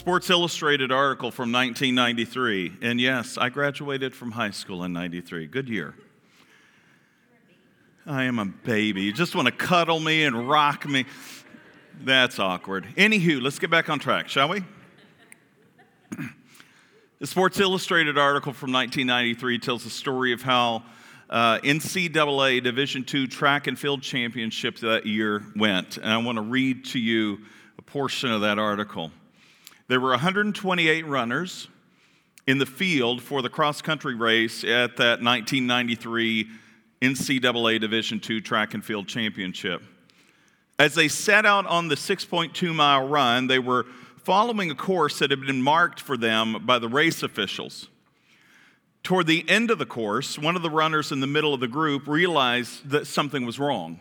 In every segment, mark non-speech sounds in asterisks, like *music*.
Sports Illustrated article from 1993. And yes, I graduated from high school in 93. Good year. I am a baby. You just want to cuddle me and rock me. That's awkward. Anywho, let's get back on track, shall we? *clears throat* the Sports Illustrated article from 1993 tells the story of how uh, NCAA Division II track and field championship that year went. And I want to read to you a portion of that article. There were 128 runners in the field for the cross country race at that 1993 NCAA Division II Track and Field Championship. As they set out on the 6.2 mile run, they were following a course that had been marked for them by the race officials. Toward the end of the course, one of the runners in the middle of the group realized that something was wrong.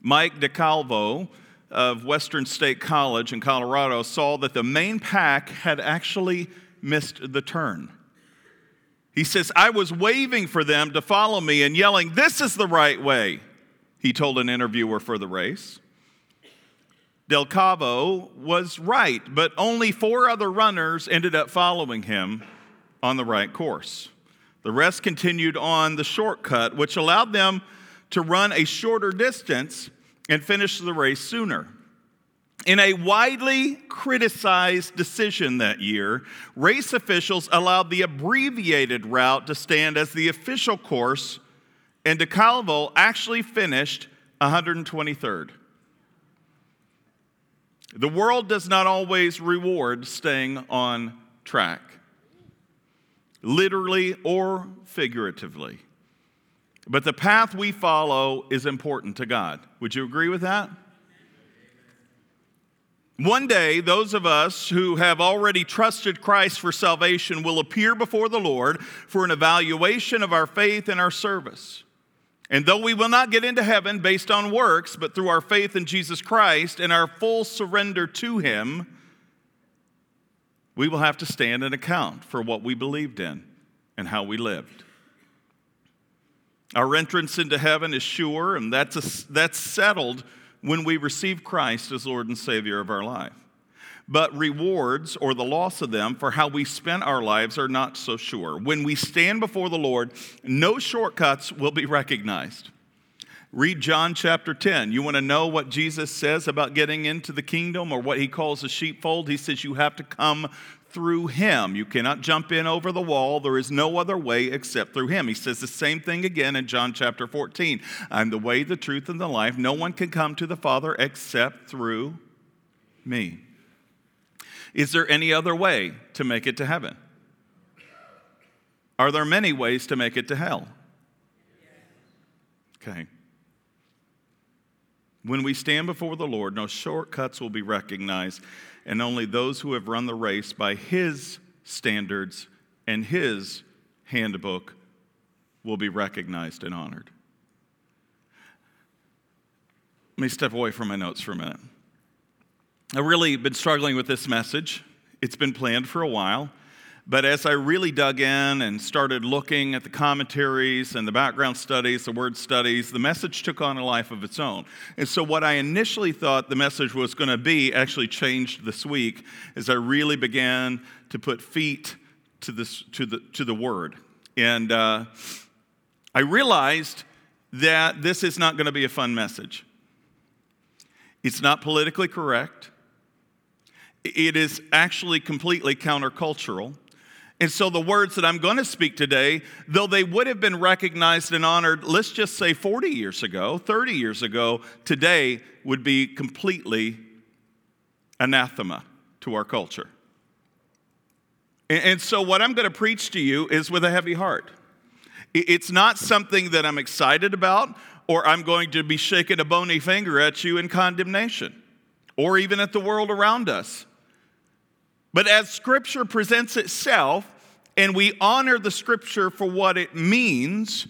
Mike DeCalvo, of Western State College in Colorado saw that the main pack had actually missed the turn. He says, I was waving for them to follow me and yelling, This is the right way, he told an interviewer for the race. Del Cavo was right, but only four other runners ended up following him on the right course. The rest continued on the shortcut, which allowed them to run a shorter distance and finish the race sooner. In a widely criticized decision that year, race officials allowed the abbreviated route to stand as the official course, and DeCalvo actually finished 123rd. The world does not always reward staying on track, literally or figuratively. But the path we follow is important to God. Would you agree with that? One day, those of us who have already trusted Christ for salvation will appear before the Lord for an evaluation of our faith and our service. And though we will not get into heaven based on works, but through our faith in Jesus Christ and our full surrender to Him, we will have to stand and account for what we believed in and how we lived. Our entrance into heaven is sure, and that's, a, that's settled when we receive Christ as Lord and Savior of our life. But rewards, or the loss of them, for how we spent our lives are not so sure. When we stand before the Lord, no shortcuts will be recognized. Read John chapter 10. You want to know what Jesus says about getting into the kingdom or what he calls a sheepfold? He says you have to come through him. You cannot jump in over the wall. There is no other way except through him. He says the same thing again in John chapter 14. I'm the way, the truth, and the life. No one can come to the Father except through me. Is there any other way to make it to heaven? Are there many ways to make it to hell? Okay. When we stand before the Lord, no shortcuts will be recognized and only those who have run the race by His standards and His handbook will be recognized and honored. Let me step away from my notes for a minute. I've really been struggling with this message. It's been planned for a while. But as I really dug in and started looking at the commentaries and the background studies, the word studies, the message took on a life of its own. And so, what I initially thought the message was going to be actually changed this week as I really began to put feet to, this, to, the, to the word. And uh, I realized that this is not going to be a fun message. It's not politically correct. It is actually completely countercultural. And so the words that I'm going to speak today, though they would have been recognized and honored, let's just say 40 years ago, 30 years ago, today would be completely anathema to our culture. And so what I'm going to preach to you is with a heavy heart. It's not something that I'm excited about or I'm going to be shaking a bony finger at you in condemnation or even at the world around us. But as Scripture presents itself, and we honor the scripture for what it means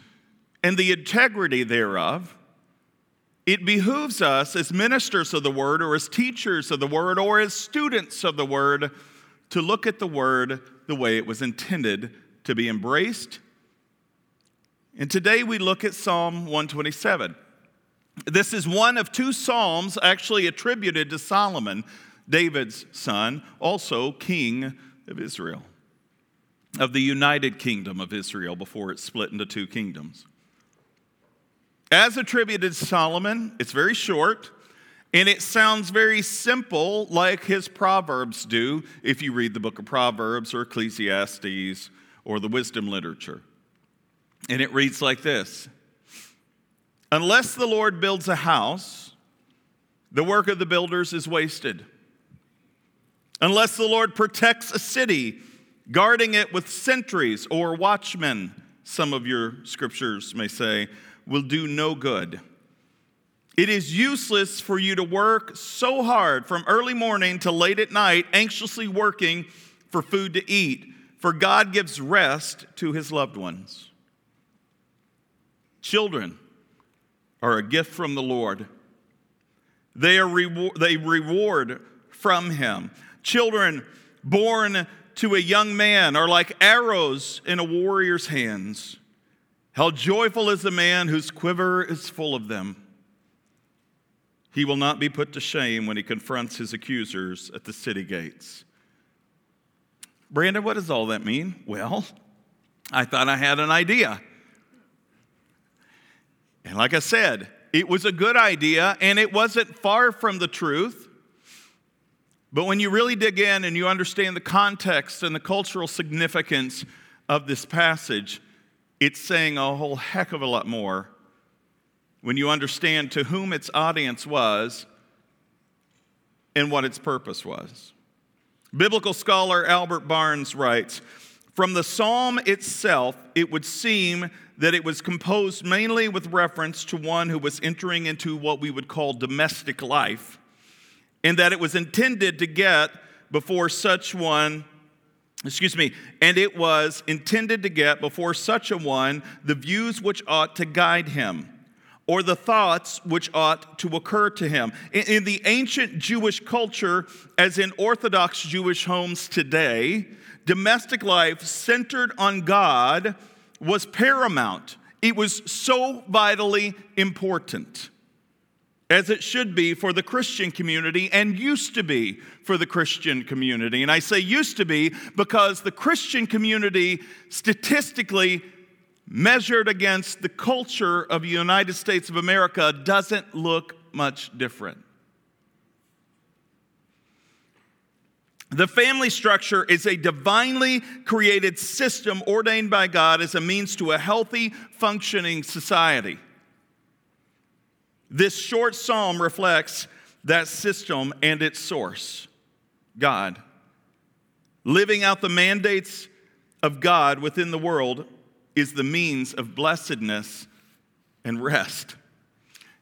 and the integrity thereof, it behooves us as ministers of the word or as teachers of the word or as students of the word to look at the word the way it was intended to be embraced. And today we look at Psalm 127. This is one of two psalms actually attributed to Solomon, David's son, also king of Israel, of the united kingdom of Israel before it split into two kingdoms. As attributed to Solomon, it's very short and it sounds very simple, like his Proverbs do, if you read the book of Proverbs or Ecclesiastes or the wisdom literature. And it reads like this Unless the Lord builds a house, the work of the builders is wasted. Unless the Lord protects a city, guarding it with sentries or watchmen, some of your scriptures may say, will do no good. It is useless for you to work so hard from early morning to late at night, anxiously working for food to eat, for God gives rest to his loved ones. Children are a gift from the Lord. They, are reward, they reward from him. Children born to a young man are like arrows in a warrior's hands. How joyful is the man whose quiver is full of them. He will not be put to shame when he confronts his accusers at the city gates. Brandon, what does all that mean? Well, I thought I had an idea. And like I said, it was a good idea and it wasn't far from the truth. But when you really dig in and you understand the context and the cultural significance of this passage, it's saying a whole heck of a lot more when you understand to whom its audience was and what its purpose was. Biblical scholar Albert Barnes writes From the psalm itself, it would seem that it was composed mainly with reference to one who was entering into what we would call domestic life, and that it was intended to get before such one excuse me, and it was intended to get before such a one the views which ought to guide him or the thoughts which ought to occur to him. In, the ancient Jewish culture, as in Orthodox Jewish homes today, domestic life centered on God was paramount. It was so vitally important as it should be for the Christian community and used to be for the Christian community. And I say used to be because the Christian community statistically measured against the culture of the United States of America doesn't look much different. The family structure is a divinely created system ordained by God as a means to a healthy, functioning society. This short psalm reflects that system and its source God. Living out the mandates of God within the world is the means of blessedness and rest.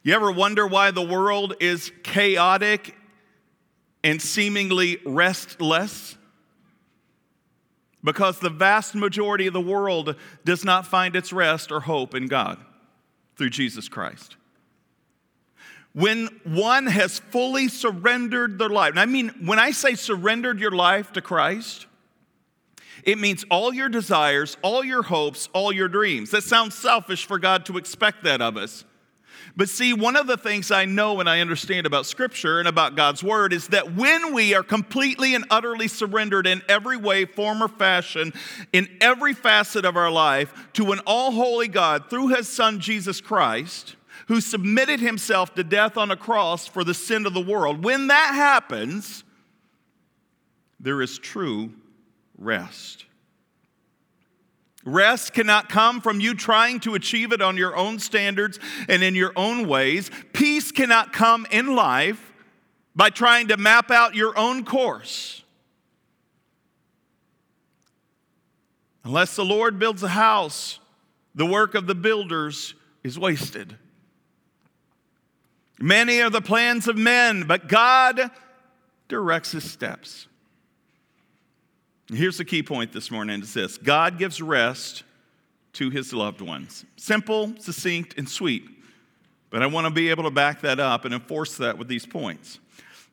You ever wonder why the world is chaotic and seemingly restless? Because the vast majority of the world does not find its rest or hope in God through Jesus Christ when one has fully surrendered their life. And I mean, when I say surrendered your life to Christ, it means all your desires, all your hopes, all your dreams. That sounds selfish for God to expect that of us. But see, one of the things I know and I understand about Scripture and about God's Word is that when we are completely and utterly surrendered in every way, form, or fashion, in every facet of our life to an all holy God through His Son Jesus Christ, who submitted himself to death on a cross for the sin of the world. When that happens, there is true rest. Rest cannot come from you trying to achieve it on your own standards and in your own ways. Peace cannot come in life by trying to map out your own course. Unless the Lord builds a house, the work of the builders is wasted. Many are the plans of men, but God directs his steps. Here's the key point this morning it's this God gives rest to his loved ones. Simple, succinct, and sweet. But I want to be able to back that up and enforce that with these points.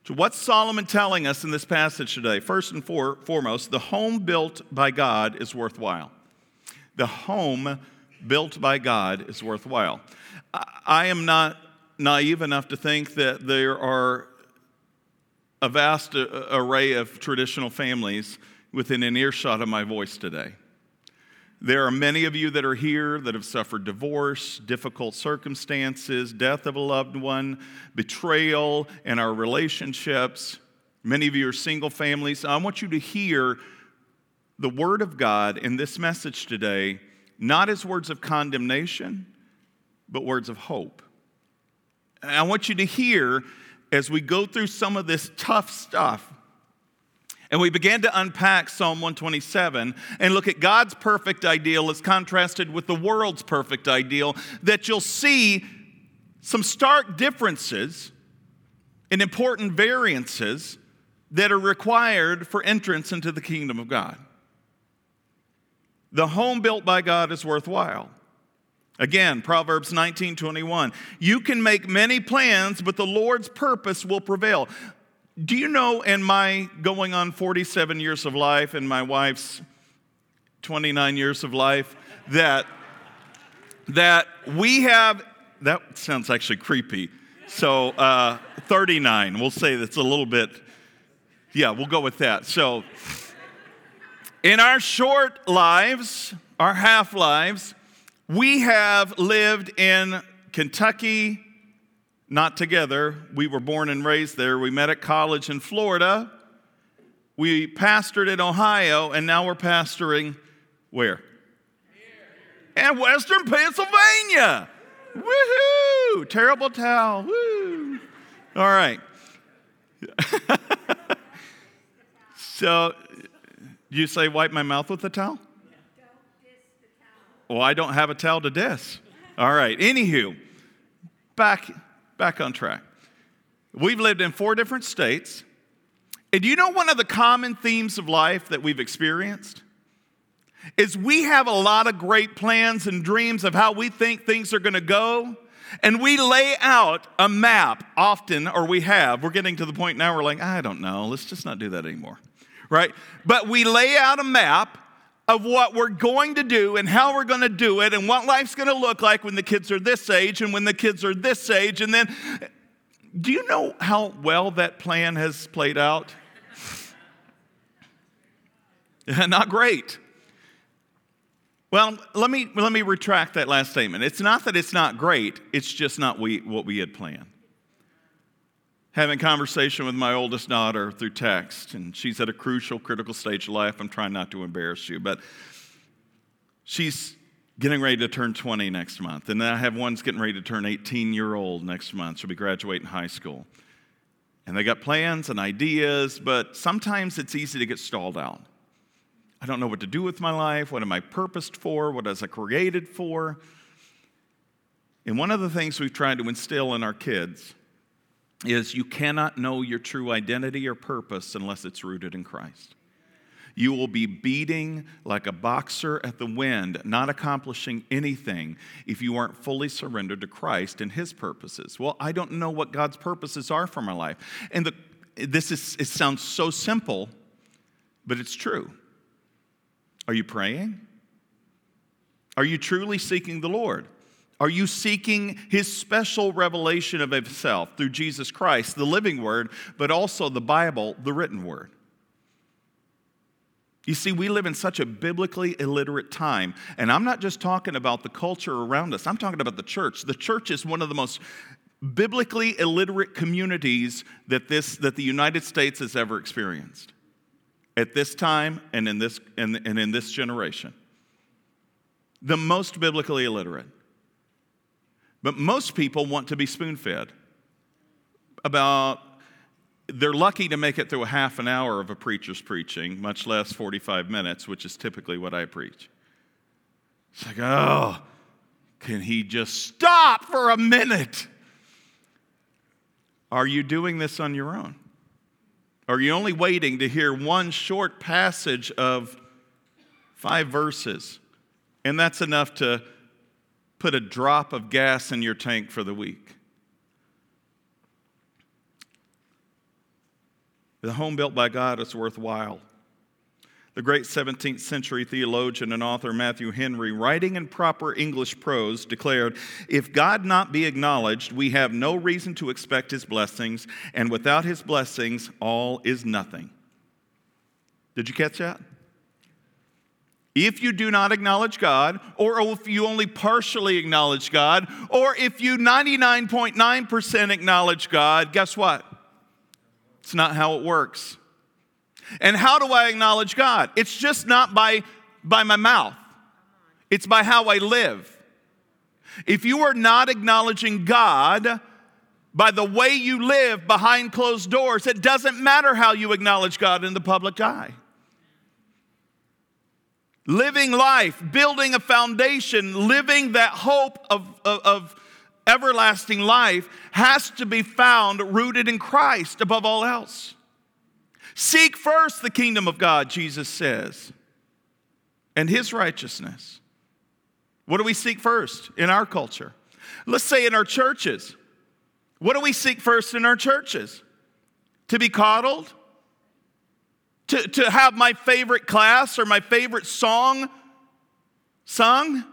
So, what's Solomon telling us in this passage today? First and for, foremost, the home built by God is worthwhile. The home built by God is worthwhile. I, I am not naive enough to think that there are a vast uh, array of traditional families within an earshot of my voice today. There are many of you that are here that have suffered divorce, difficult circumstances, death of a loved one, betrayal in our relationships. Many of you are single families. I want you to hear the Word of God in this message today, not as words of condemnation, but words of hope. And I want you to hear as we go through some of this tough stuff and we began to unpack Psalm 127 and look at God's perfect ideal as contrasted with the world's perfect ideal, that you'll see some stark differences and important variances that are required for entrance into the kingdom of God. The home built by God is worthwhile. Again, Proverbs 19 21. You can make many plans, but the Lord's purpose will prevail. Do you know, in my going on 47 years of life and my wife's 29 years of life, that, that we have, that sounds actually creepy. So, uh, 39, we'll say that's a little bit, yeah, we'll go with that. So, in our short lives, our half lives, we have lived in Kentucky, not together. We were born and raised there. We met at college in Florida. We pastored in Ohio, and now we're pastoring where? Here. In Western Pennsylvania. Woohoo! Terrible towel. Woo! All right. *laughs* so, you say wipe my mouth with the towel? Well, I don't have a towel to diss. All right. Anywho, back back on track. We've lived in four different states. And you know one of the common themes of life that we've experienced? Is we have a lot of great plans and dreams of how we think things are going to go. And we lay out a map often, or we have. We're getting to the point now we're like, I don't know, let's just not do that anymore. Right? But we lay out a map of what we're going to do and how we're going to do it and what life's going to look like when the kids are this age and when the kids are this age. And then, do you know how well that plan has played out? *laughs* not great. Well, let me, let me retract that last statement. It's not that it's not great, it's just not we, what we had planned having conversation with my oldest daughter through text, and she's at a crucial, critical stage of life. I'm trying not to embarrass you, but she's getting ready to turn 20 next month. And then I have one's getting ready to turn 18 year old next month. She'll be graduating high school. And they got plans and ideas, but sometimes it's easy to get stalled out. I don't know what to do with my life. What am I purposed for? What I created for? And one of the things we've tried to instill in our kids is you cannot know your true identity or purpose unless it's rooted in Christ. You will be beating like a boxer at the wind, not accomplishing anything if you aren't fully surrendered to Christ and His purposes. Well, I don't know what God's purposes are for my life. And the, this is, it sounds so simple, but it's true. Are you praying? Are you truly seeking the Lord? Are you seeking his special revelation of himself through Jesus Christ, the living word, but also the Bible, the written word? You see, we live in such a biblically illiterate time. And I'm not just talking about the culture around us, I'm talking about the church. The church is one of the most biblically illiterate communities that, this, that the United States has ever experienced at this time and in this, and, and in this generation. The most biblically illiterate. But most people want to be spoon fed. About, they're lucky to make it through a half an hour of a preacher's preaching, much less 45 minutes, which is typically what I preach. It's like, oh, can he just stop for a minute? Are you doing this on your own? Are you only waiting to hear one short passage of five verses? And that's enough to put a drop of gas in your tank for the week. The home built by God is worthwhile. The great 17th century theologian and author Matthew Henry, writing in proper English prose, declared If God not be acknowledged, we have no reason to expect his blessings, and without his blessings, all is nothing. Did you catch that? If you do not acknowledge God, or if you only partially acknowledge God, or if you 99.9% acknowledge God, guess what? It's not how it works. And how do I acknowledge God? It's just not by, by my mouth, it's by how I live. If you are not acknowledging God by the way you live behind closed doors, it doesn't matter how you acknowledge God in the public eye. Living life, building a foundation, living that hope of, of, of everlasting life has to be found rooted in Christ above all else. Seek first the kingdom of God, Jesus says, and his righteousness. What do we seek first in our culture? Let's say in our churches. What do we seek first in our churches? To be coddled? To, to have my favorite class or my favorite song sung?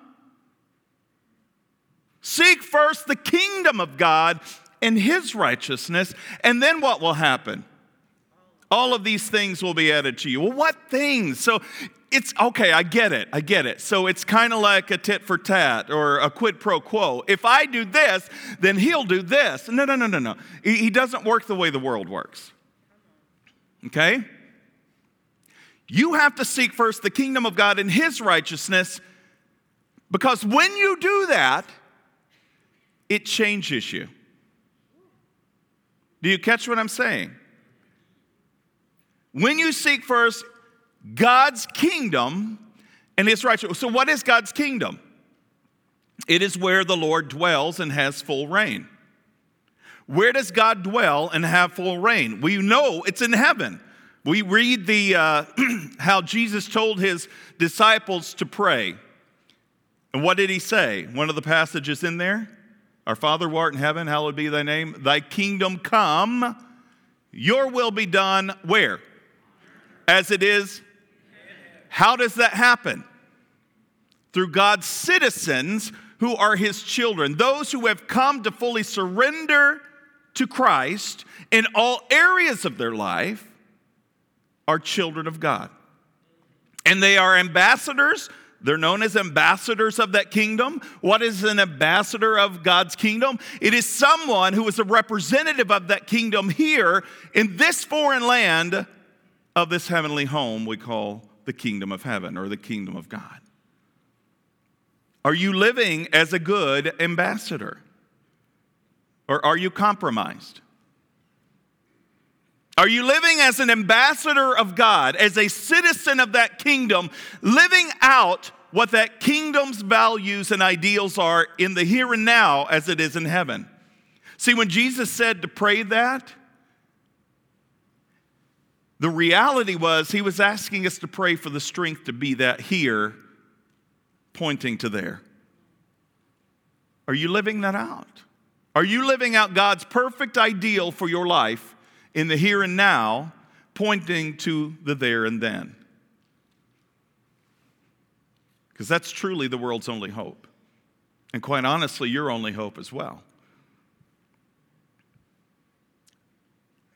Seek first the kingdom of God and his righteousness, and then what will happen? All of these things will be added to you. Well, what things? So it's okay, I get it, I get it. So it's kind of like a tit for tat or a quid pro quo. If I do this, then he'll do this. No, no, no, no, no. He doesn't work the way the world works. Okay? You have to seek first the kingdom of God and his righteousness because when you do that, it changes you. Do you catch what I'm saying? When you seek first God's kingdom and his righteousness. So, what is God's kingdom? It is where the Lord dwells and has full reign. Where does God dwell and have full reign? We know it's in heaven. We read the uh, *clears throat* how Jesus told his disciples to pray. And what did he say? One of the passages in there Our Father who art in heaven, hallowed be thy name. Thy kingdom come, your will be done where? as it is. How does that happen? Through God's citizens who are his children, those who have come to fully surrender to Christ in all areas of their life are children of God. And they are ambassadors. They're known as ambassadors of that kingdom. What is an ambassador of God's kingdom? It is someone who is a representative of that kingdom here in this foreign land of this heavenly home we call the kingdom of heaven or the kingdom of God? Are you living as a good ambassador? Or are you compromised? Are you living as an ambassador of God, as a citizen of that kingdom, living out what that kingdom's values and ideals are in the here and now as it is in heaven? See, when Jesus said to pray that, the reality was, he was asking us to pray for the strength to be that here, pointing to there. Are you living that out? Are you living out God's perfect ideal for your life in the here and now, pointing to the there and then? Because that's truly the world's only hope. And quite honestly, your only hope as well.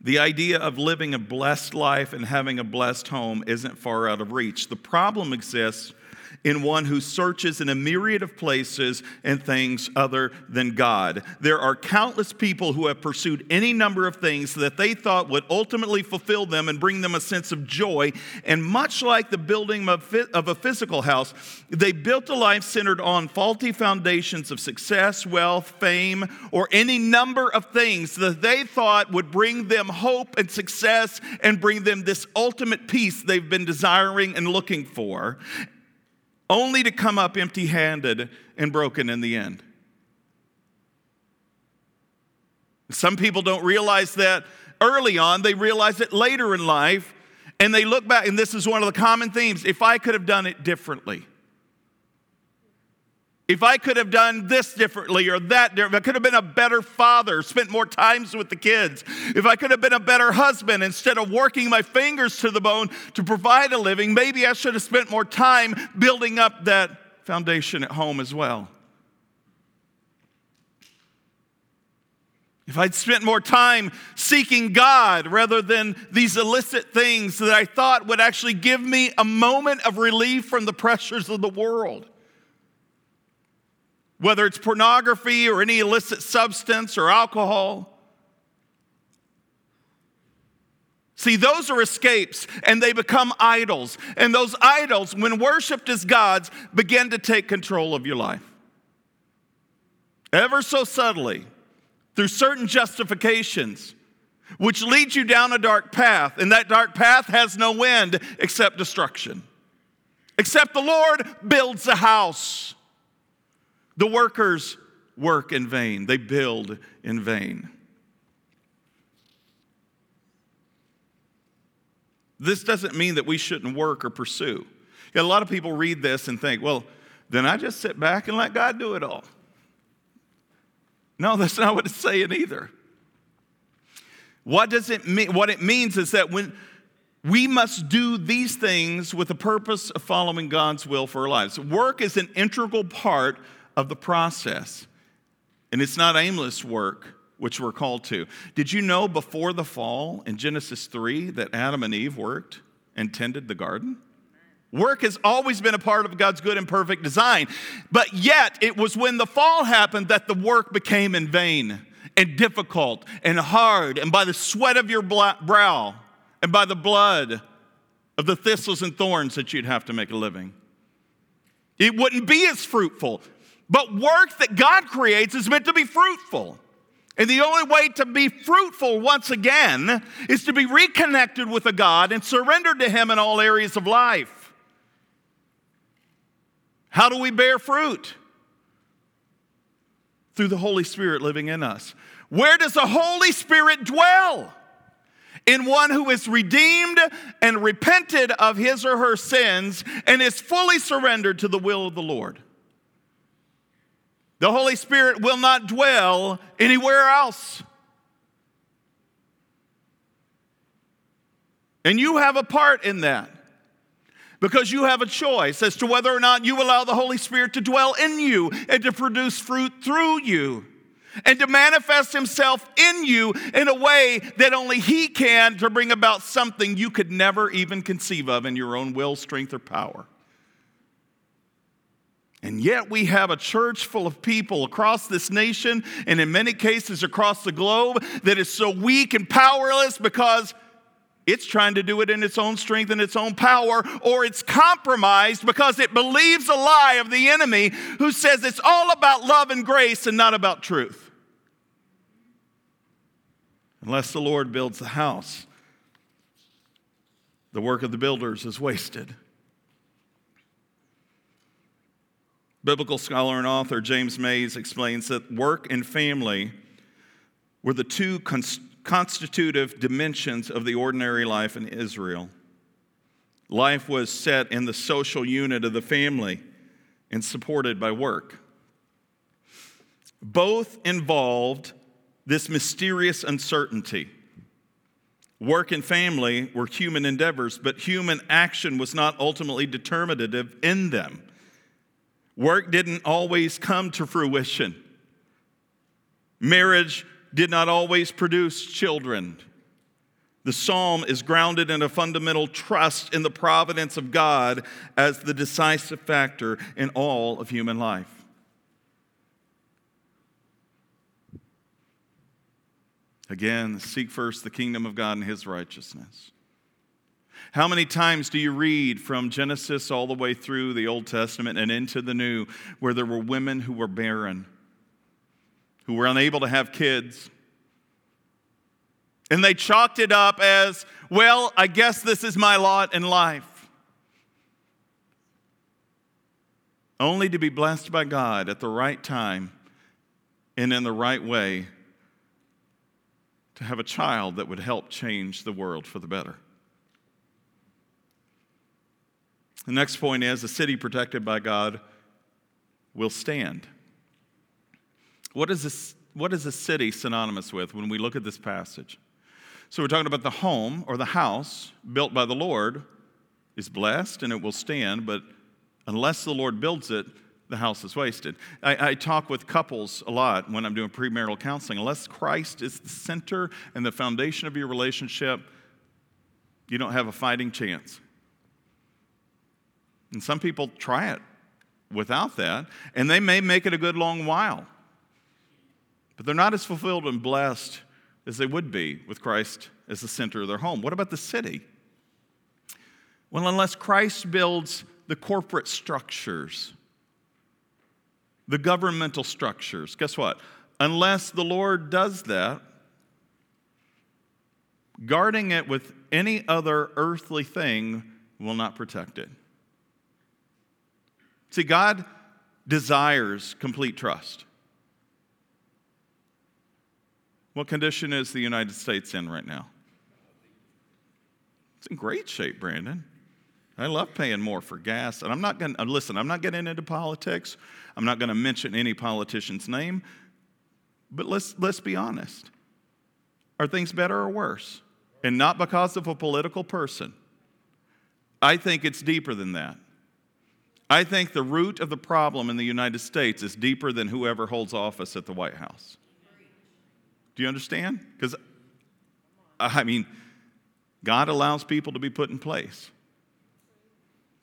The idea of living a blessed life and having a blessed home isn't far out of reach. The problem exists in one who searches in a myriad of places and things other than God. There are countless people who have pursued any number of things that they thought would ultimately fulfill them and bring them a sense of joy. And much like the building of a physical house, they built a life centered on faulty foundations of success, wealth, fame, or any number of things that they thought would bring them hope and success and bring them this ultimate peace they've been desiring and looking for only to come up empty handed and broken in the end. Some people don't realize that early on, they realize it later in life, and they look back, and this is one of the common themes if I could have done it differently. If I could have done this differently or that if I could have been a better father, spent more times with the kids, if I could have been a better husband instead of working my fingers to the bone to provide a living, maybe I should have spent more time building up that foundation at home as well. If I'd spent more time seeking God rather than these illicit things that I thought would actually give me a moment of relief from the pressures of the world whether it's pornography or any illicit substance or alcohol. See, those are escapes and they become idols. And those idols, when worshiped as gods, begin to take control of your life. Ever so subtly, through certain justifications, which lead you down a dark path. And that dark path has no end except destruction. Except the Lord builds a house. The workers work in vain, they build in vain. This doesn't mean that we shouldn't work or pursue. Yet a lot of people read this and think, well, then I just sit back and let God do it all. No, *laughs* that's not what it's saying either. What does it mean? What it means is that when we must do these things with the purpose of following God's will for our lives. Work is an integral part of the process. And it's not aimless work, which we're called to. Did you know before the fall in Genesis 3 that Adam and Eve worked and tended the garden? Work has always been a part of God's good and perfect design. But yet, it was when the fall happened that the work became in vain and difficult and hard, and by the sweat of your brow and by the blood of the thistles and thorns that you'd have to make a living. It wouldn't be as fruitful. But work that God creates is meant to be fruitful. And the only way to be fruitful once again is to be reconnected with a God and surrendered to Him in all areas of life. How do we bear fruit? Through the Holy Spirit living in us. Where does the Holy Spirit dwell? In one who is redeemed and repented of his or her sins and is fully surrendered to the will of the Lord. The Holy Spirit will not dwell anywhere else. And you have a part in that because you have a choice as to whether or not you allow the Holy Spirit to dwell in you and to produce fruit through you and to manifest Himself in you in a way that only He can to bring about something you could never even conceive of in your own will, strength, or power. And yet, we have a church full of people across this nation and in many cases across the globe that is so weak and powerless because it's trying to do it in its own strength and its own power, or it's compromised because it believes a lie of the enemy who says it's all about love and grace and not about truth. Unless the Lord builds the house, the work of the builders is wasted. Biblical scholar and author James Mays explains that work and family were the two constitutive dimensions of the ordinary life in Israel. Life was set in the social unit of the family and supported by work. Both involved this mysterious uncertainty. Work and family were human endeavors, but human action was not ultimately determinative in them. Work didn't always come to fruition. Marriage did not always produce children. The psalm is grounded in a fundamental trust in the providence of God as the decisive factor in all of human life. Again, seek first the kingdom of God and his righteousness. How many times do you read from Genesis all the way through the Old Testament and into the New where there were women who were barren, who were unable to have kids? And they chalked it up as, well, I guess this is my lot in life. Only to be blessed by God at the right time and in the right way to have a child that would help change the world for the better. The next point is a city protected by God will stand. What is, this, what is a city synonymous with when we look at this passage? So we're talking about the home or the house built by the Lord is blessed and it will stand, but unless the Lord builds it, the house is wasted. I, I, talk with couples a lot when I'm doing premarital counseling. Unless Christ is the center and the foundation of your relationship, you don't have a fighting chance. And some people try it without that, and they may make it a good long while. But they're not as fulfilled and blessed as they would be with Christ as the center of their home. What about the city? Well, unless Christ builds the corporate structures, the governmental structures. Guess what? Unless the Lord does that, guarding it with any other earthly thing will not protect it. See, God desires complete trust. What condition is the United States in right now? It's in great shape, Brandon. I love paying more for gas. And I'm not going to, uh, listen, I'm not getting into politics. I'm not going to mention any politician's name. But let's, let's be honest. Are things better or worse? And not because of a political person. I think it's deeper than that. I think the root of the problem in the United States is deeper than whoever holds office at the White House. Do you understand? Because, I mean, God allows people to be put in place.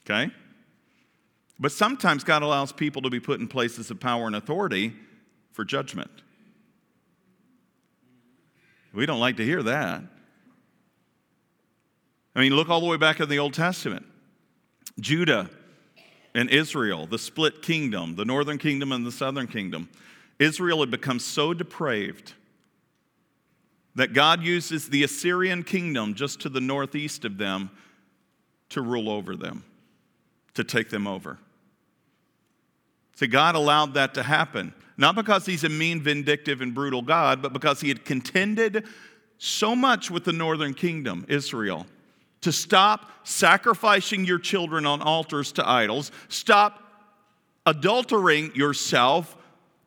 Okay? But sometimes God allows people to be put in places of power and authority for judgment. We don't like to hear that. I mean, look all the way back in the Old Testament. Judah and Israel, the split kingdom, the northern kingdom and the southern kingdom. Israel had become so depraved that God uses the Assyrian kingdom just to the northeast of them to rule over them to take them over. See, God allowed that to happen, not because He's a mean, vindictive, and brutal God, but because He had contended so much with the northern kingdom, Israel, to stop sacrificing your children on altars to idols, stop adultering yourself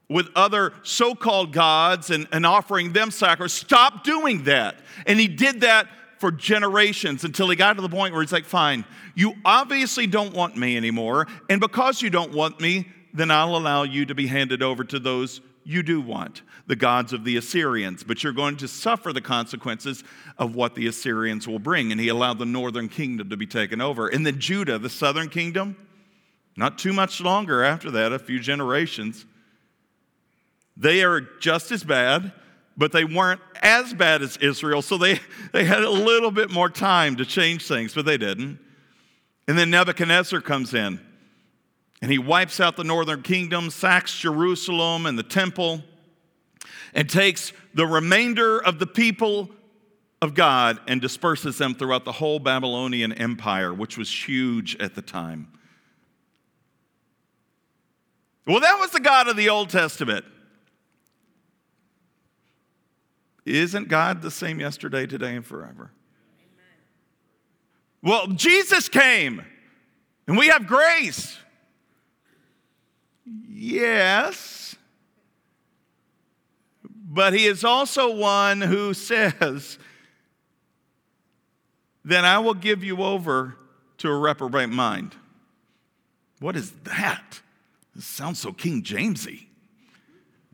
with other so called gods and, and offering them sacrifice. Stop doing that. And He did that for generations until he got to the point where he's like, fine, you obviously don't want me anymore. And because you don't want me, then I'll allow you to be handed over to those you do want, the gods of the Assyrians. But you're going to suffer the consequences of what the Assyrians will bring. And he allowed the northern kingdom to be taken over. And then Judah, the southern kingdom, not too much longer after that, a few generations, they are just as bad but they weren't as bad as Israel, so they, they had a little bit more time to change things, but they didn't. And then Nebuchadnezzar comes in and he wipes out the northern kingdom, sacks Jerusalem and the temple, and takes the remainder of the people of God and disperses them throughout the whole Babylonian Empire, which was huge at the time. Well, that was the God of the Old Testament. Isn't God the same yesterday, today, and forever? Well, Jesus came and we have grace. Yes. But he is also one who says, Then I will give you over to a reprobate mind. What is that? This sounds so King Jamesy.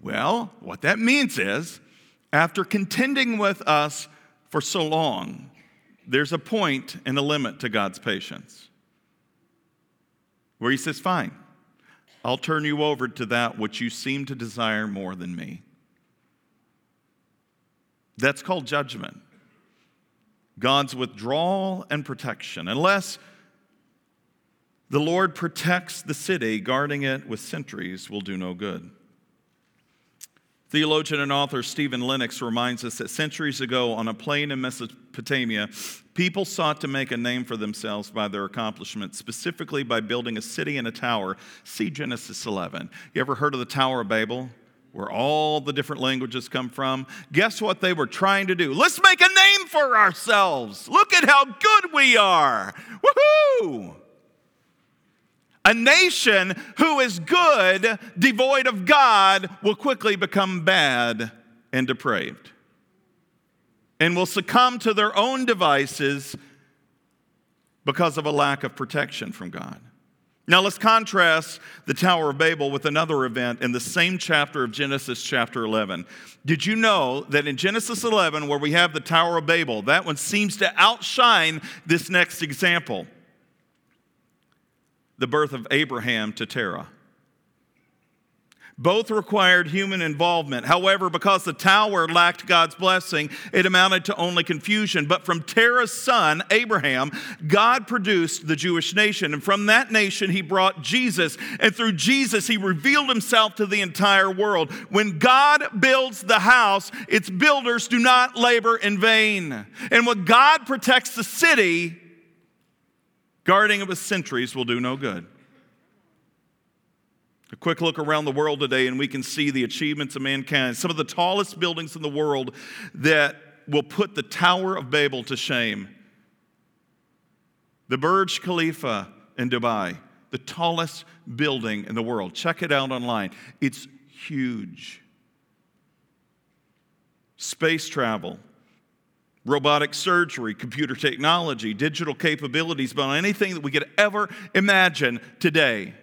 Well, what that means is after contending with us for so long, there's a point and a limit to God's patience where He says, Fine, I'll turn you over to that which you seem to desire more than me. That's called judgment. God's withdrawal and protection. Unless the Lord protects the city, guarding it with sentries will do no good. Theologian and author Stephen Lennox reminds us that centuries ago on a plain in Mesopotamia, people sought to make a name for themselves by their accomplishments, specifically by building a city and a tower. See Genesis 11. You ever heard of the Tower of Babel? where all the different languages come from. Guess what they were trying to do? Let's make a name for ourselves. Look at how good we are. Woohoo! A nation who is good, devoid of God, will quickly become bad and depraved and will succumb to their own devices because of a lack of protection from God. Now let's contrast the Tower of Babel with another event in the same chapter of Genesis, chapter 11. Did you know that in Genesis 11, where we have the Tower of Babel, that one seems to outshine this next example the birth of Abraham to Terah? Both required human involvement. However, because the tower lacked God's blessing, it amounted to only confusion. But from Terah's son, Abraham, God produced the Jewish nation. And from that nation, he brought Jesus. And through Jesus, he revealed himself to the entire world. When God builds the house, its builders do not labor in vain. And when God protects the city, guarding it with centuries will do no good. A quick look around the world today, and we can see the achievements of mankind. Some of the tallest buildings in the world that will put the Tower of Babel to shame. The Burj Khalifa in Dubai, the tallest building in the world. Check it out online. It's huge. Space travel, robotic surgery, computer technology, digital capabilities, beyond anything that we could ever imagine today.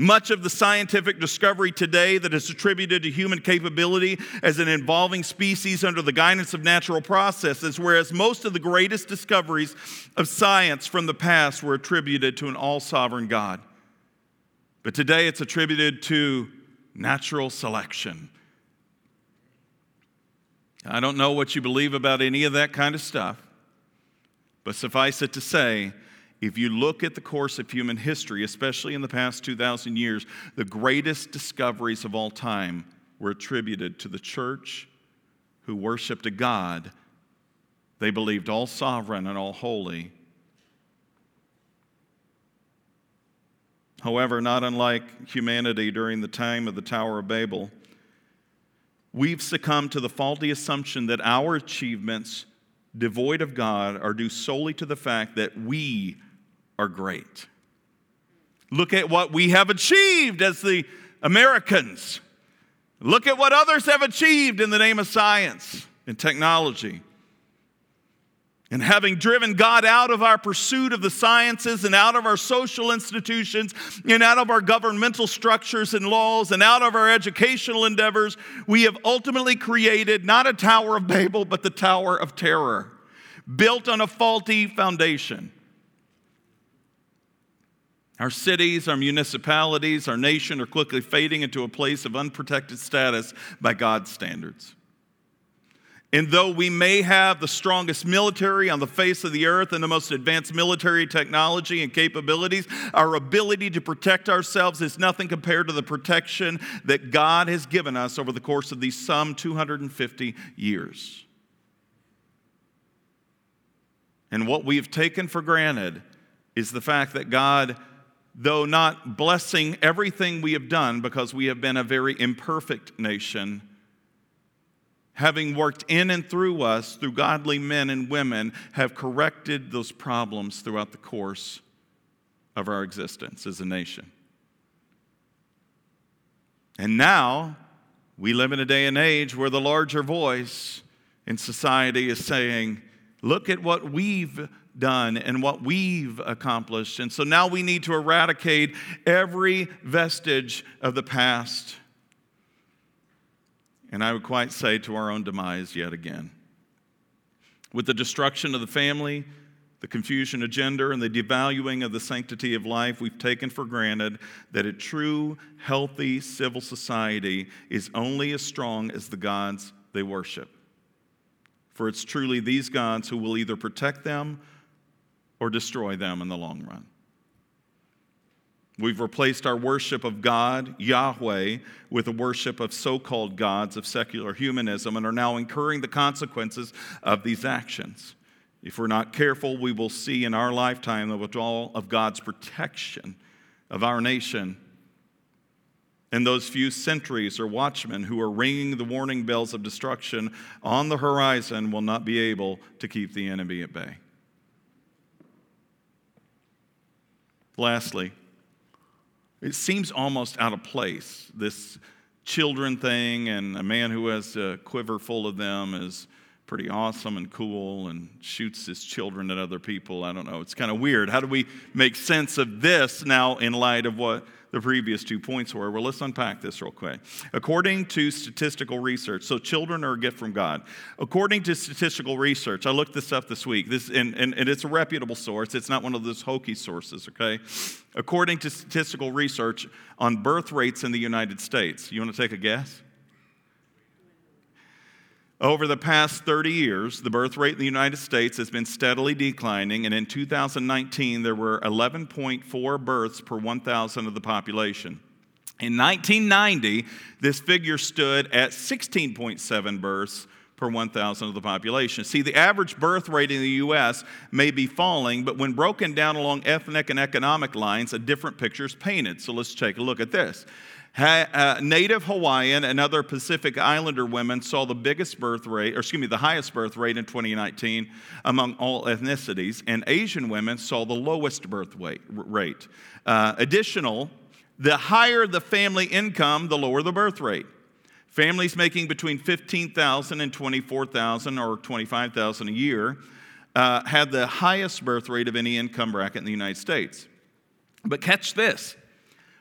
Much of the scientific discovery today that is attributed to human capability as an evolving species under the guidance of natural processes, whereas most of the greatest discoveries of science from the past were attributed to an all sovereign God. But today it's attributed to natural selection. I don't know what you believe about any of that kind of stuff, but suffice it to say, if you look at the course of human history, especially in the past 2,000 years, the greatest discoveries of all time were attributed to the church who worshiped a God they believed all sovereign and all holy. However, not unlike humanity during the time of the Tower of Babel, we've succumbed to the faulty assumption that our achievements, devoid of God, are due solely to the fact that we are great. Look at what we have achieved as the Americans. Look at what others have achieved in the name of science and technology. And having driven God out of our pursuit of the sciences and out of our social institutions and out of our governmental structures and laws and out of our educational endeavors, we have ultimately created not a Tower of Babel, but the Tower of Terror, built on a faulty foundation. Our cities, our municipalities, our nation are quickly fading into a place of unprotected status by God's standards. And though we may have the strongest military on the face of the earth and the most advanced military technology and capabilities, our ability to protect ourselves is nothing compared to the protection that God has given us over the course of these some 250 years. And what we have taken for granted is the fact that God though not blessing everything we have done because we have been a very imperfect nation, having worked in and through us through godly men and women, have corrected those problems throughout the course of our existence as a nation. And now we live in a day and age where the larger voice in society is saying, Look at what we've done and what we've accomplished. And so now we need to eradicate every vestige of the past. And I would quite say to our own demise yet again. With the destruction of the family, the confusion of gender, and the devaluing of the sanctity of life, we've taken for granted that a true, healthy civil society is only as strong as the gods they worship. For it's truly these gods who will either protect them or destroy them in the long run. We've replaced our worship of God, Yahweh, with a worship of so called gods of secular humanism and are now incurring the consequences of these actions. If we're not careful, we will see in our lifetime the withdrawal of God's protection of our nation And those few sentries or watchmen who are ringing the warning bells of destruction on the horizon will not be able to keep the enemy at bay. Lastly, it seems almost out of place, this children thing, and a man who has a quiver full of them is pretty awesome and cool and shoots his children at other people. I don't know. It's kind of weird. How do we make sense of this now in light of what the previous two points were? Well, let's unpack this real quick. According to statistical research, so children are a gift from God. According to statistical research, I looked this up this week, this, and, and, and it's a reputable source. It's not one of those hokey sources, okay? According to statistical research on birth rates in the United States, you want to take a guess? Over the past 30 years, the birth rate in the United States has been steadily declining, and in 2019, there were 11.4 births per 1,000 of the population. In 1990, this figure stood at 16.7 births per 1,000 of the population. See, the average birth rate in the U.S. may be falling, but when broken down along ethnic and economic lines, a different picture is painted. So let's take a look at this. Uh, Native Hawaiian and other Pacific Islander women saw the biggest birth rate, or excuse me, the highest birth rate in 2019 among all ethnicities, and Asian women saw the lowest birth rate. Uh, additional, the higher the family income, the lower the birth rate. Families making between 15,000 and 24,000 or 25,000 a year uh, had the highest birth rate of any income bracket in the United States. But catch this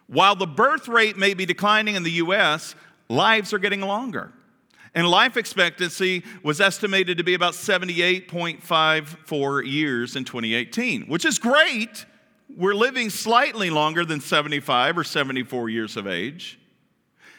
while the birth rate may be declining in the US, lives are getting longer. And life expectancy was estimated to be about 78.54 years in 2018, which is great. We're living slightly longer than 75 or 74 years of age.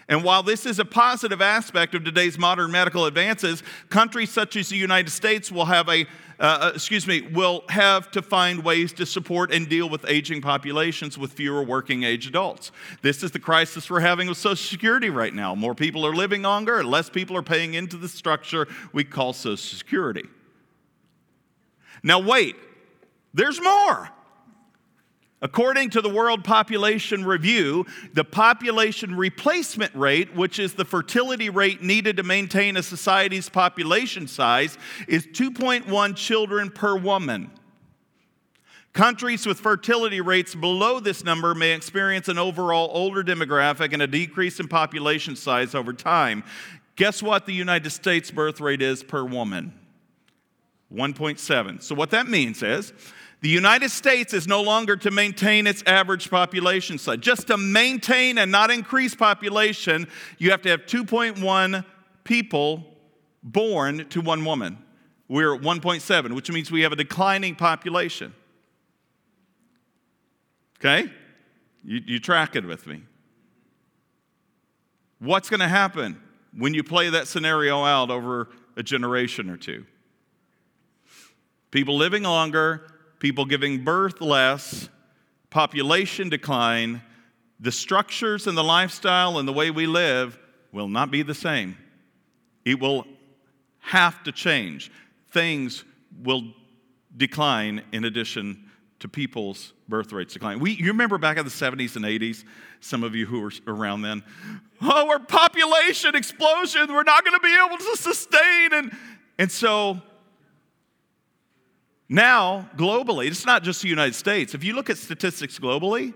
And while this is a positive aspect of today's modern medical advances, countries such as the United States will have a uh, uh, excuse me, will have to find ways to support and deal with aging populations with fewer working age adults. This is the crisis we're having with Social Security right now. More people are living longer, and less people are paying into the structure we call Social Security. Now, wait, there's more. According to the World Population Review, the population replacement rate, which is the fertility rate needed to maintain a society's population size, is 2.1 children per woman. Countries with fertility rates below this number may experience an overall older demographic and a decrease in population size over time. Guess what the United States birth rate is per woman? 1.7. So, what that means is the United States is no longer to maintain its average population size. Just to maintain and not increase population, you have to have 2.1 people born to one woman. We're at 1.7, which means we have a declining population. Okay? You, you track it with me. What's going to happen when you play that scenario out over a generation or two? People living longer, people giving birth less, population decline, the structures and the lifestyle and the way we live will not be the same. It will have to change. Things will decline in addition to people's birth rates decline. We, you remember back in the 70s and 80s, some of you who were around then, oh, our population explosion, we're not going to be able to sustain. And, and so now, globally, it's not just the United States. If you look at statistics globally,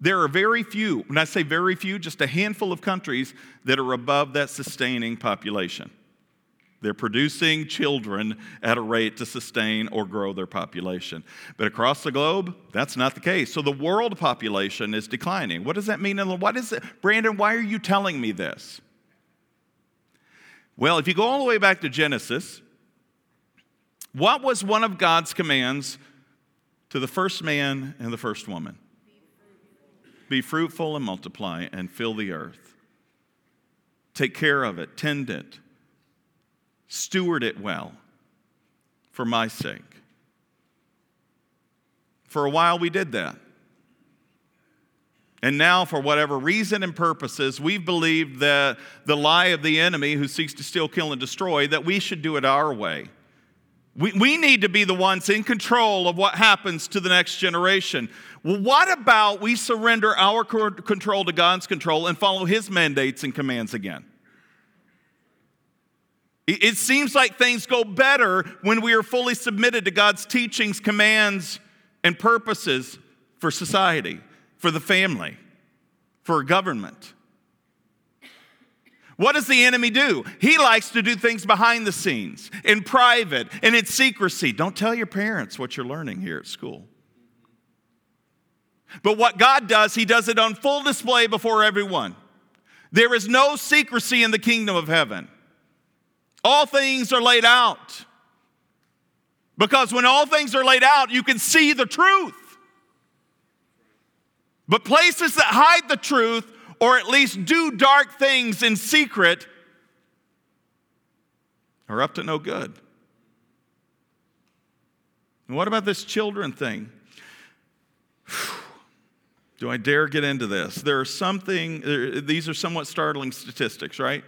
there are very few, when I say very few, just a handful of countries that are above that sustaining population. They're producing children at a rate to sustain or grow their population. But across the globe, that's not the case. So the world population is declining. What does that mean? And what is it? Brandon, why are you telling me this? Well, if you go all the way back to Genesis, what was one of God's commands to the first man and the first woman? Be fruitful and multiply and fill the earth. Take care of it, tend it, steward it well for my sake. For a while, we did that. And now, for whatever reason and purposes, we've believed that the lie of the enemy who seeks to steal, kill, and destroy, that we should do it our way We, we need to be the ones in control of what happens to the next generation. Well, what about we surrender our control to God's control and follow His mandates and commands again? It seems like things go better when we are fully submitted to God's teachings, commands, and purposes for society, for the family, for government. What does the enemy do? He likes to do things behind the scenes, in private, and in secrecy. Don't tell your parents what you're learning here at school. But what God does, He does it on full display before everyone. There is no secrecy in the kingdom of heaven. All things are laid out. Because when all things are laid out, you can see the truth. But places that hide the truth, or at least do dark things in secret, are up to no good. And what about this children thing? Do I dare get into this? There are something, these are somewhat startling statistics, right?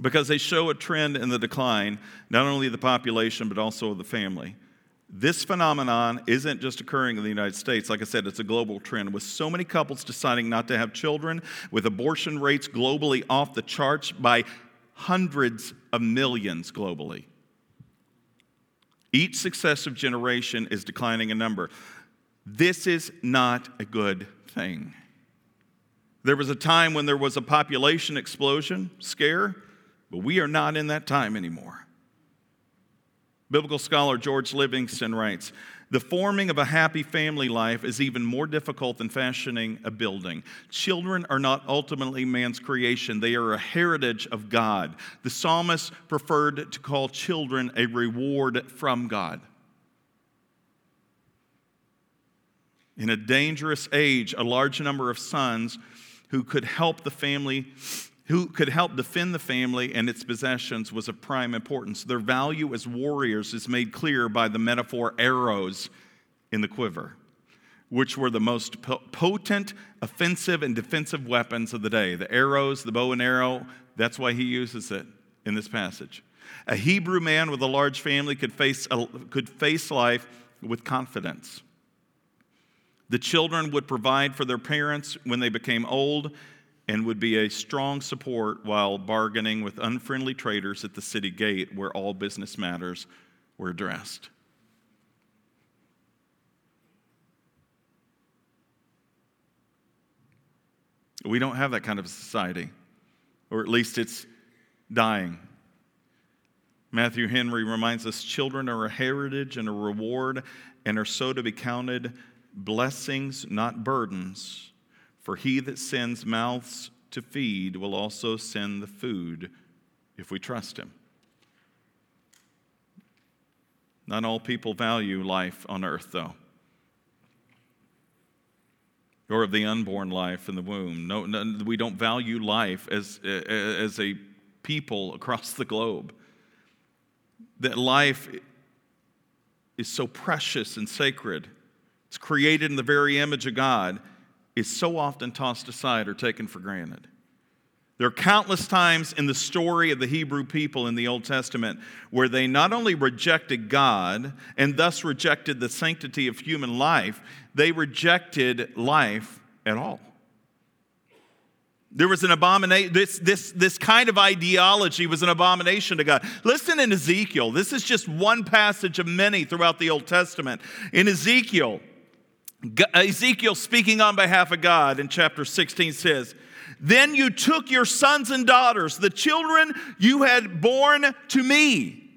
because they show a trend in the decline, not only of the population, but also of the family. This phenomenon isn't just occurring in the United States. Like I said, it's a global trend with so many couples deciding not to have children, with abortion rates globally off the charts by hundreds of millions globally. Each successive generation is declining in number. This is not a good thing. There was a time when there was a population explosion scare but we are not in that time anymore. Biblical scholar George Livingston writes The forming of a happy family life is even more difficult than fashioning a building. Children are not ultimately man's creation, they are a heritage of God. The psalmist preferred to call children a reward from God. In a dangerous age, a large number of sons who could help the family who could help defend the family and its possessions was of prime importance. Their value as warriors is made clear by the metaphor arrows in the quiver, which were the most potent offensive and defensive weapons of the day. The arrows, the bow and arrow, that's why he uses it in this passage. A Hebrew man with a large family could face, could face life with confidence. The children would provide for their parents when they became old and would be a strong support while bargaining with unfriendly traders at the city gate where all business matters were addressed. We don't have that kind of society, or at least it's dying. Matthew Henry reminds us children are a heritage and a reward and are so to be counted blessings, not burdens. For he that sends mouths to feed will also send the food if we trust him. Not all people value life on earth, though, or of the unborn life in the womb. No, no, we don't value life as, as a people across the globe. That life is so precious and sacred, it's created in the very image of God is so often tossed aside or taken for granted. There are countless times in the story of the Hebrew people in the Old Testament where they not only rejected God and thus rejected the sanctity of human life, they rejected life at all. There was an abomination, this, this, this kind of ideology was an abomination to God. Listen in Ezekiel. This is just one passage of many throughout the Old Testament. In Ezekiel, Ezekiel, speaking on behalf of God in chapter 16, says, Then you took your sons and daughters, the children you had born to me,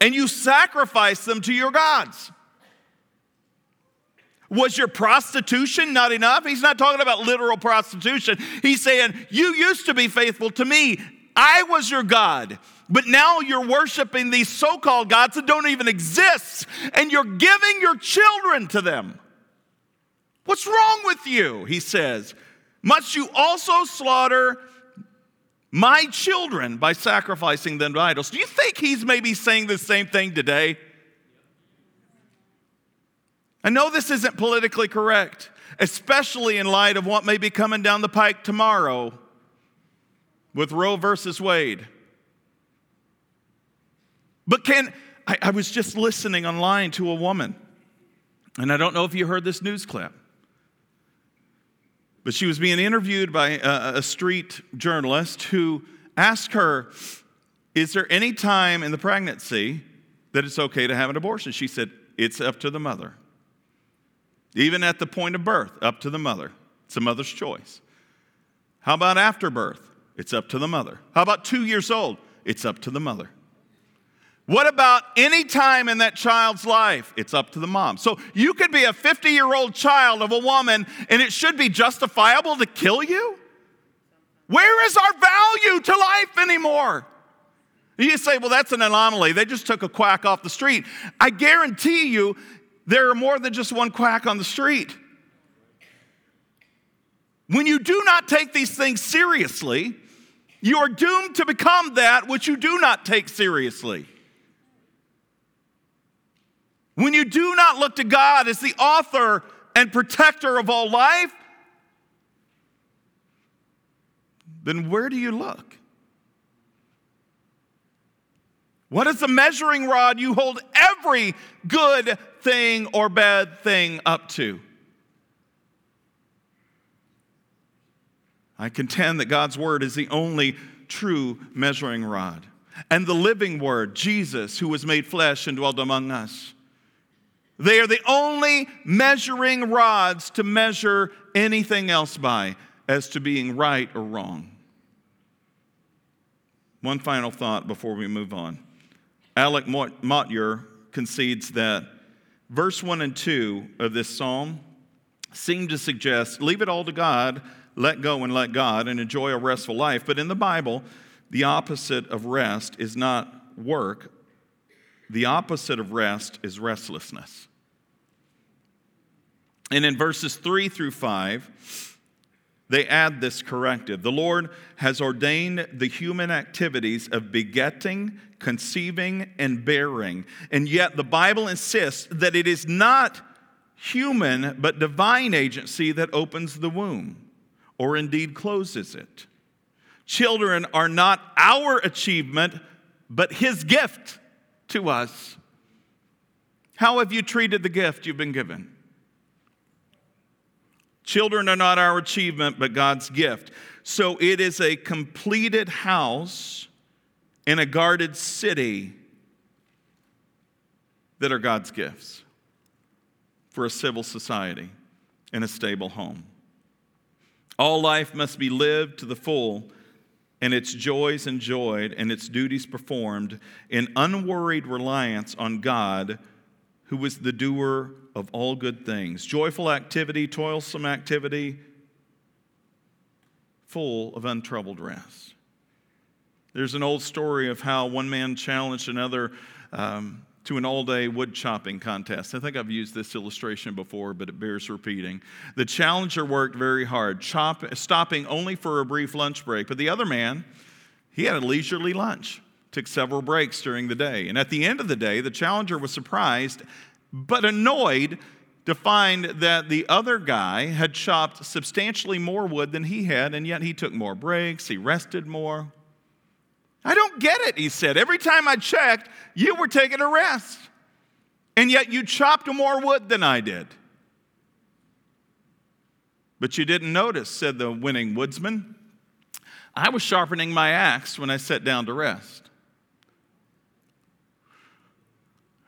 and you sacrificed them to your gods. Was your prostitution not enough? He's not talking about literal prostitution. He's saying, You used to be faithful to me. I was your God. But now you're worshiping these so called gods that don't even exist, and you're giving your children to them. What's wrong with you? He says. Must you also slaughter my children by sacrificing them to idols? Do you think he's maybe saying the same thing today? I know this isn't politically correct, especially in light of what may be coming down the pike tomorrow with Roe versus Wade. But can, I, I was just listening online to a woman, and I don't know if you heard this news clip, but she was being interviewed by a, a street journalist who asked her, Is there any time in the pregnancy that it's okay to have an abortion? She said, It's up to the mother. Even at the point of birth, up to the mother. It's the mother's choice. How about after birth? It's up to the mother. How about two years old? It's up to the mother. What about any time in that child's life? It's up to the mom. So you could be a 50 year old child of a woman and it should be justifiable to kill you? Where is our value to life anymore? You say, well, that's an anomaly. They just took a quack off the street. I guarantee you, there are more than just one quack on the street. When you do not take these things seriously, you are doomed to become that which you do not take seriously. When you do not look to God as the author and protector of all life, then where do you look? What is the measuring rod you hold every good thing or bad thing up to? I contend that God's word is the only true measuring rod. And the living word, Jesus, who was made flesh and dwelt among us. They are the only measuring rods to measure anything else by as to being right or wrong. One final thought before we move on. Alec Motyer concedes that verse 1 and 2 of this psalm seem to suggest leave it all to God, let go and let God, and enjoy a restful life. But in the Bible, the opposite of rest is not work, the opposite of rest is restlessness. And in verses 3 through 5, they add this corrective. The Lord has ordained the human activities of begetting, conceiving, and bearing. And yet the Bible insists that it is not human but divine agency that opens the womb or indeed closes it. Children are not our achievement but His gift to us. How have you treated the gift you've been given? Children are not our achievement, but God's gift. So it is a completed house and a guarded city that are God's gifts for a civil society and a stable home. All life must be lived to the full, and its joys enjoyed and its duties performed in unworried reliance on God who is the doer of all good things. Joyful activity, toilsome activity, full of untroubled rest. There's an old story of how one man challenged another um, to an all day wood chopping contest. I think I've used this illustration before, but it bears repeating. The challenger worked very hard, chop, stopping only for a brief lunch break, but the other man, he had a leisurely lunch took several breaks during the day. And at the end of the day, the challenger was surprised but annoyed to find that the other guy had chopped substantially more wood than he had, and yet he took more breaks, he rested more. I don't get it, he said. Every time I checked, you were taking a rest, and yet you chopped more wood than I did. But you didn't notice, said the winning woodsman. I was sharpening my axe when I sat down to rest.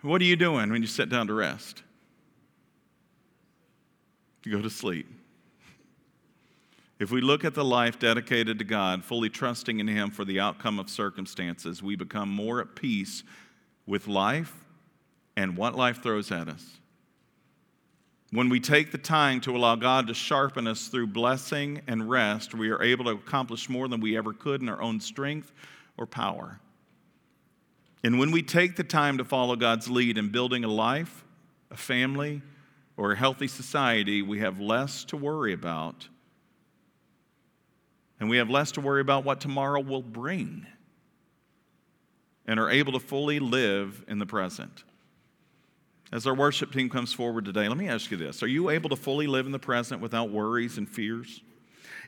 What are you doing when you sit down to rest? You go to sleep. If we look at the life dedicated to God, fully trusting in Him for the outcome of circumstances, we become more at peace with life and what life throws at us. When we take the time to allow God to sharpen us through blessing and rest, we are able to accomplish more than we ever could in our own strength or power. And when we take the time to follow God's lead in building a life, a family, or a healthy society, we have less to worry about. And we have less to worry about what tomorrow will bring and are able to fully live in the present. As our worship team comes forward today, let me ask you this Are you able to fully live in the present without worries and fears?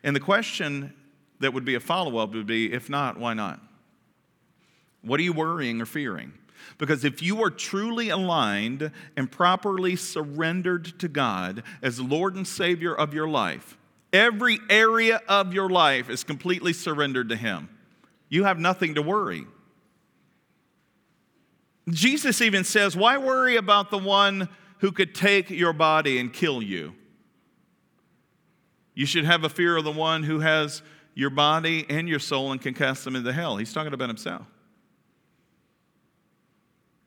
And the question that would be a follow up would be if not, why not? What are you worrying or fearing? Because if you are truly aligned and properly surrendered to God as Lord and Savior of your life, every area of your life is completely surrendered to Him. You have nothing to worry. Jesus even says, Why worry about the one who could take your body and kill you? You should have a fear of the one who has your body and your soul and can cast them into hell. He's talking about himself.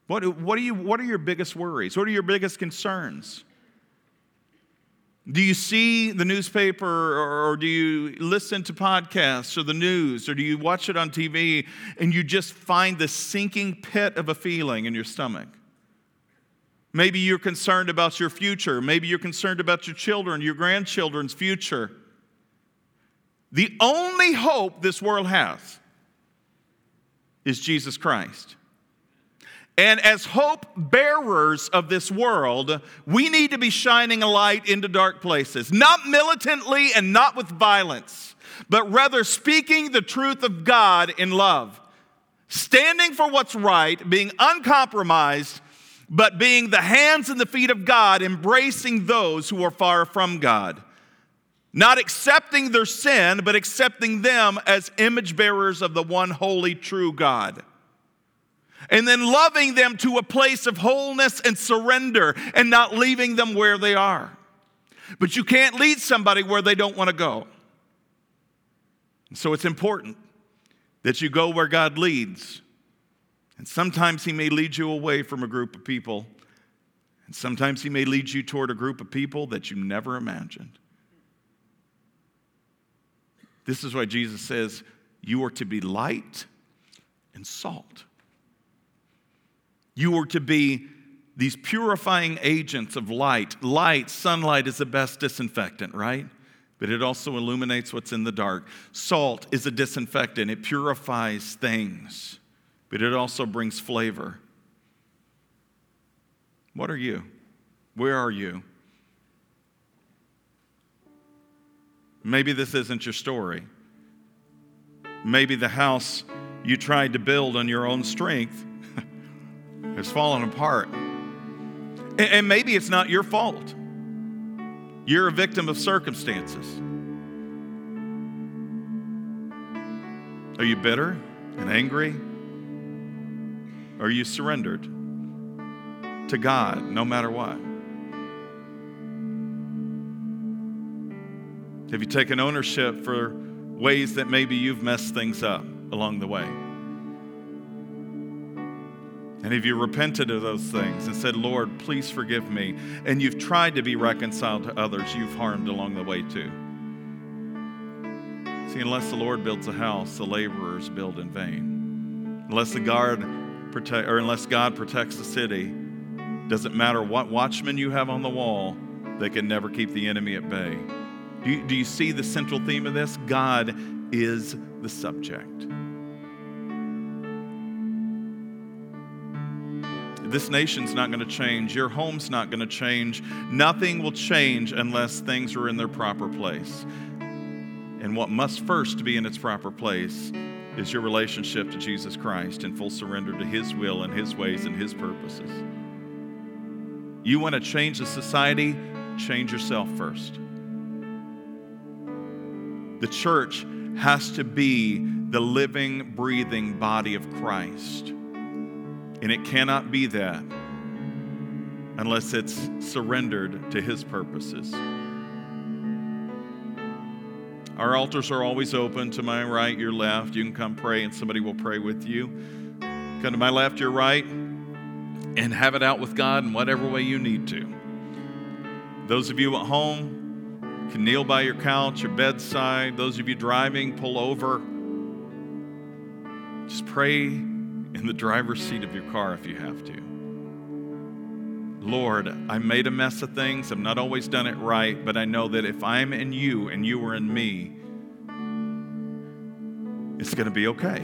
What, what, are you, what are your biggest worries? What are your biggest concerns? Do you see the newspaper or, do you listen to podcasts or the news or do you watch it on TV and you just find this sinking pit of a feeling in your stomach? Maybe you're concerned about your future. Maybe you're concerned about your children, your grandchildren's future. The only hope this world has is Jesus Christ. And as hope bearers of this world, we need to be shining a light into dark places, not militantly and not with violence, but rather speaking the truth of God in love, standing for what's right, being uncompromised, but being the hands and the feet of God, embracing those who are far from God. Not accepting their sin, but accepting them as image bearers of the one holy, true God and then loving them to a place of wholeness and surrender and not leaving them where they are. But you can't lead somebody where they don't want to go. So it's important that you go where God leads. And sometimes He may lead you away from a group of people, and sometimes He may lead you toward a group of people that you never imagined. This is why Jesus says, You are to be light and salt. You are to be these purifying agents of light. Light, sunlight is the best disinfectant, right? But it also illuminates what's in the dark. Salt is a disinfectant, it purifies things, but it also brings flavor. What are you? Where are you? Maybe this isn't your story. Maybe the house you tried to build on your own strength has fallen apart. And maybe it's not your fault. You're a victim of circumstances. Are you bitter and angry? Are you surrendered to God no matter what? Have you taken ownership for ways that maybe you've messed things up along the way? And if you repented of those things and said, Lord, please forgive me, and you've tried to be reconciled to others you've harmed along the way too. See, unless the Lord builds a house, the laborers build in vain. Unless the guard protect, or unless God protects the city, doesn't matter what watchmen you have on the wall, they can never keep the enemy at bay. Do you, do you see the central theme of this? God is the subject. This nation's not going to change. Your home's not going to change. Nothing will change unless things are in their proper place. And what must first be in its proper place is your relationship to Jesus Christ in full surrender to His will and His ways and His purposes. You want to change the society? Change yourself first. The church has to be the living, breathing body of Christ. And it cannot be that unless it's surrendered to His purposes. Our altars are always open to my right, your left. You can come pray, and somebody will pray with you. Come to my left, your right, and have it out with God in whatever way you need to. Those of you at home can kneel by your couch, your bedside. Those of you driving, pull over. Just pray in the driver's seat of your car if you have to. Lord, I made a mess of things. I've not always done it right, but I know that if I'm in you and you are in me, it's going to be okay.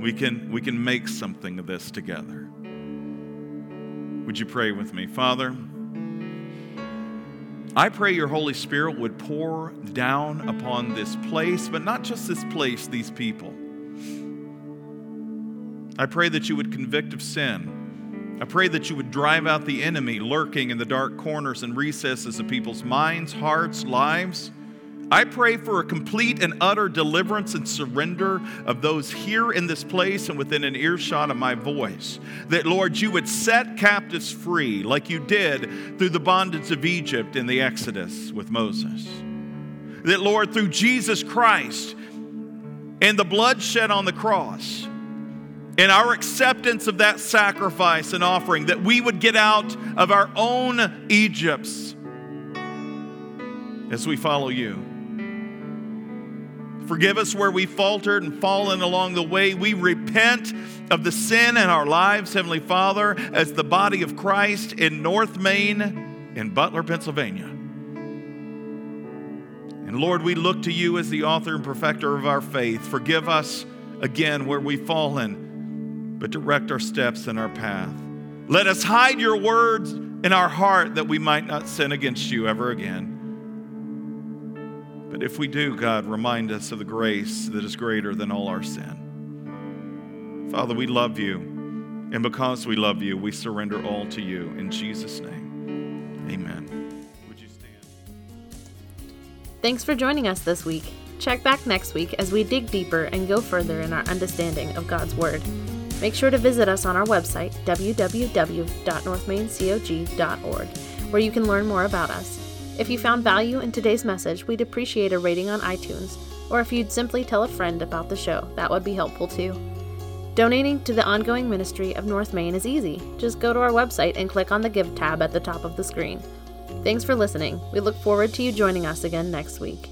We can, we can make something of this together. Would you pray with me? Father, I pray your Holy Spirit would pour down upon this place, but not just this place, these people. I pray that you would convict of sin. I pray that you would drive out the enemy lurking in the dark corners and recesses of people's minds, hearts, lives. I pray for a complete and utter deliverance and surrender of those here in this place and within an earshot of my voice. That, Lord, you would set captives free like you did through the bondage of Egypt in the Exodus with Moses. That, Lord, through Jesus Christ and the blood shed on the cross, and our acceptance of that sacrifice and offering, that we would get out of our own Egypts as we follow you. Forgive us where we faltered and fallen along the way. We repent of the sin in our lives, Heavenly Father, as the body of Christ in North Main in Butler, Pennsylvania. And Lord, we look to you as the author and perfecter of our faith. Forgive us again where we've fallen, but direct our steps and our path. Let us hide your words in our heart that we might not sin against you ever again. But if we do, God, remind us of the grace that is greater than all our sin. Father, we love you. And because we love you, we surrender all to you. In Jesus' name, amen. Would you stand? Thanks for joining us this week. Check back next week as we dig deeper and go further in our understanding of God's Word. Make sure to visit us on our website, www.northmaincog.org, where you can learn more about us. If you found value in today's message, we'd appreciate a rating on iTunes, or if you'd simply tell a friend about the show, that would be helpful too. Donating to the ongoing ministry of North Main is easy. Just go to our website and click on the Give tab at the top of the screen. Thanks for listening. We look forward to you joining us again next week.